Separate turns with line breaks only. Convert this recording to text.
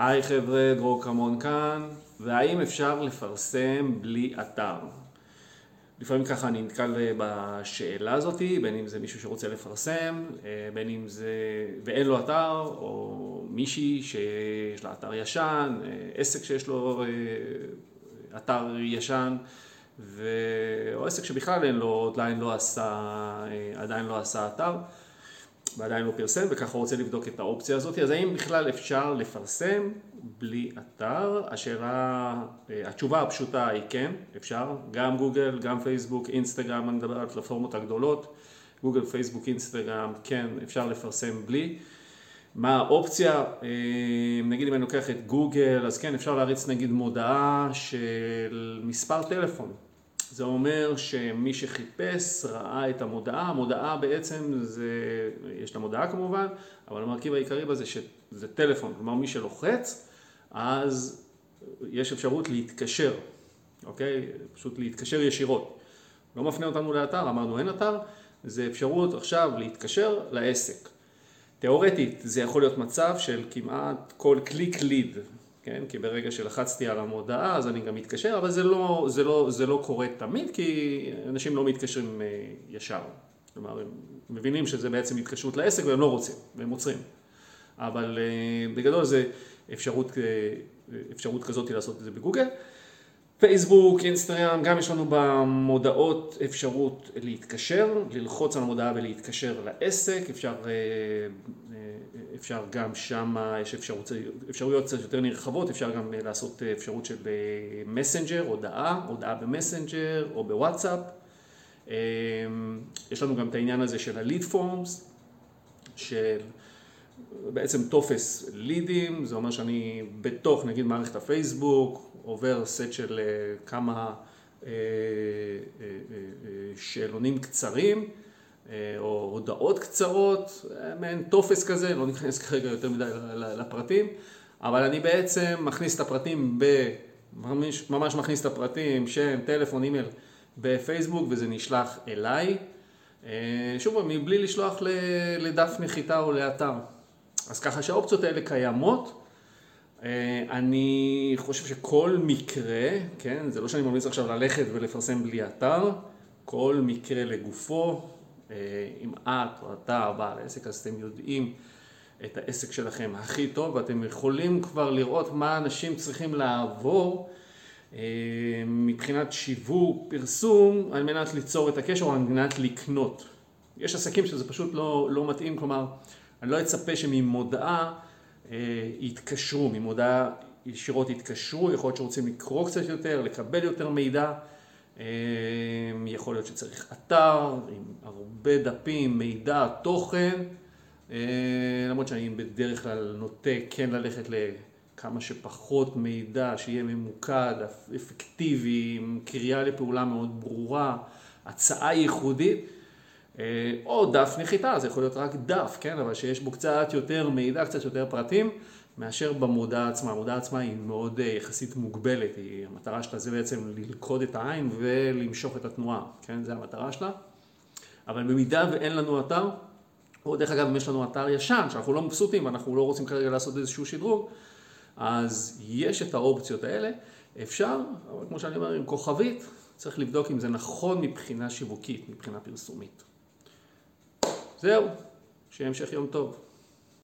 היי חבר'ה, דרור כמון כאן, והאם אפשר לפרסם בלי אתר? לפעמים ככה אני נתקל בשאלה הזאתי, בין אם זה מישהו שרוצה לפרסם, אה, בין אם זה, ואין לו אתר, או מישהי שיש לה אתר ישן, אה, עסק שיש לו אה, אתר ישן, ו... או עסק שבכלל אין לו, עדיין לא עשה, עדיין לא עשה אתר. ועדיין לא פרסם וככה רוצה לבדוק את האופציה הזאת, אז האם בכלל אפשר לפרסם בלי אתר? השאלה, אה, התשובה הפשוטה היא כן, אפשר, גם גוגל, גם פייסבוק, אינסטגרם, אני מדבר על הפלטפורמות הגדולות, גוגל, פייסבוק, אינסטגרם, כן, אפשר לפרסם בלי. מה האופציה? אה, נגיד אם אני לוקח את גוגל, אז כן, אפשר להריץ נגיד מודעה של מספר טלפון. זה אומר שמי שחיפש ראה את המודעה, המודעה בעצם זה, יש לה מודעה כמובן, אבל המרכיב העיקרי בזה שזה טלפון, כלומר מי שלוחץ, אז יש אפשרות להתקשר, אוקיי? פשוט להתקשר ישירות. לא מפנה אותנו לאתר, אמרנו אין אתר, זה אפשרות עכשיו להתקשר לעסק. תאורטית זה יכול להיות מצב של כמעט כל קליק ליד, כן? כי ברגע שלחצתי על המודעה אז אני גם מתקשר, אבל זה לא, זה לא, זה לא קורה תמיד כי אנשים לא מתקשרים אה, ישר. כלומר, הם מבינים שזה בעצם התקשרות לעסק והם לא רוצים, והם עוצרים. אבל אה, בגדול זה אפשרות, אה, אפשרות כזאת לעשות את זה בגוגל. פייסבוק, אינסטגרם, גם יש לנו במודעות אפשרות להתקשר, ללחוץ על המודעה ולהתקשר לעסק, אפשר, אפשר גם שם, יש אפשרות, אפשרויות קצת יותר נרחבות, אפשר גם לעשות אפשרות של מסנג'ר, הודעה, הודעה במסנג'ר או בוואטסאפ. יש לנו גם את העניין הזה של ה lead forms, של בעצם טופס לידים, זה אומר שאני בתוך נגיד מערכת הפייסבוק, עובר סט של אה, כמה אה, אה, שאלונים קצרים או הודעות קצרות, מעין טופס כזה, לא ניכנס כרגע יותר מדי לפרטים, אבל אני בעצם מכניס את הפרטים, ב, ממש, מכניס את הפרטים, שם, טלפון, אימייל בפייסבוק וזה נשלח אליי. שוב, מבלי לשלוח לדף נחיתה או לאתר. אז ככה שהאופציות האלה קיימות. אה, אני חושב שכל מקרה, כן, זה לא שאני ממליץ עכשיו ללכת ולפרסם בלי אתר, כל מקרה לגופו, אה, אם את או אתה בעל העסק, אז אתם יודעים את העסק שלכם הכי טוב, ואתם יכולים כבר לראות מה אנשים צריכים לעבור אה, מבחינת שיווק, פרסום, על מנת ליצור את הקשר או על מנת לקנות. יש עסקים שזה פשוט לא, לא מתאים, כלומר, אני לא אצפה שממודעה אה, יתקשרו, ממודעה ישירות יתקשרו, יכול להיות שרוצים לקרוא קצת יותר, לקבל יותר מידע, אה, יכול להיות שצריך אתר עם הרבה דפים, מידע, תוכן, אה, למרות שאני בדרך כלל נוטה כן ללכת לכמה שפחות מידע, שיהיה ממוקד, אפקטיבי, עם קריאה לפעולה מאוד ברורה, הצעה ייחודית. אה, או דף נחיתה, זה יכול להיות רק דף, כן, אבל שיש בו קצת יותר מידע, קצת יותר פרטים, מאשר במודעה עצמה. המודעה עצמה היא מאוד אה, יחסית מוגבלת, היא, המטרה שלה זה בעצם ללכוד את העין ולמשוך את התנועה, כן, זה המטרה שלה. אבל במידה ואין לנו אתר, או דרך אגב אם יש לנו אתר ישן, שאנחנו לא מבסוטים, אנחנו לא רוצים כרגע לעשות איזשהו שדרוג, אז יש את האופציות האלה, אפשר, אבל כמו שאני אומר, עם כוכבית, צריך לבדוק אם זה נכון מבחינה שיווקית, מבחינה פרסומית. זהו, שיהיה המשך יום טוב.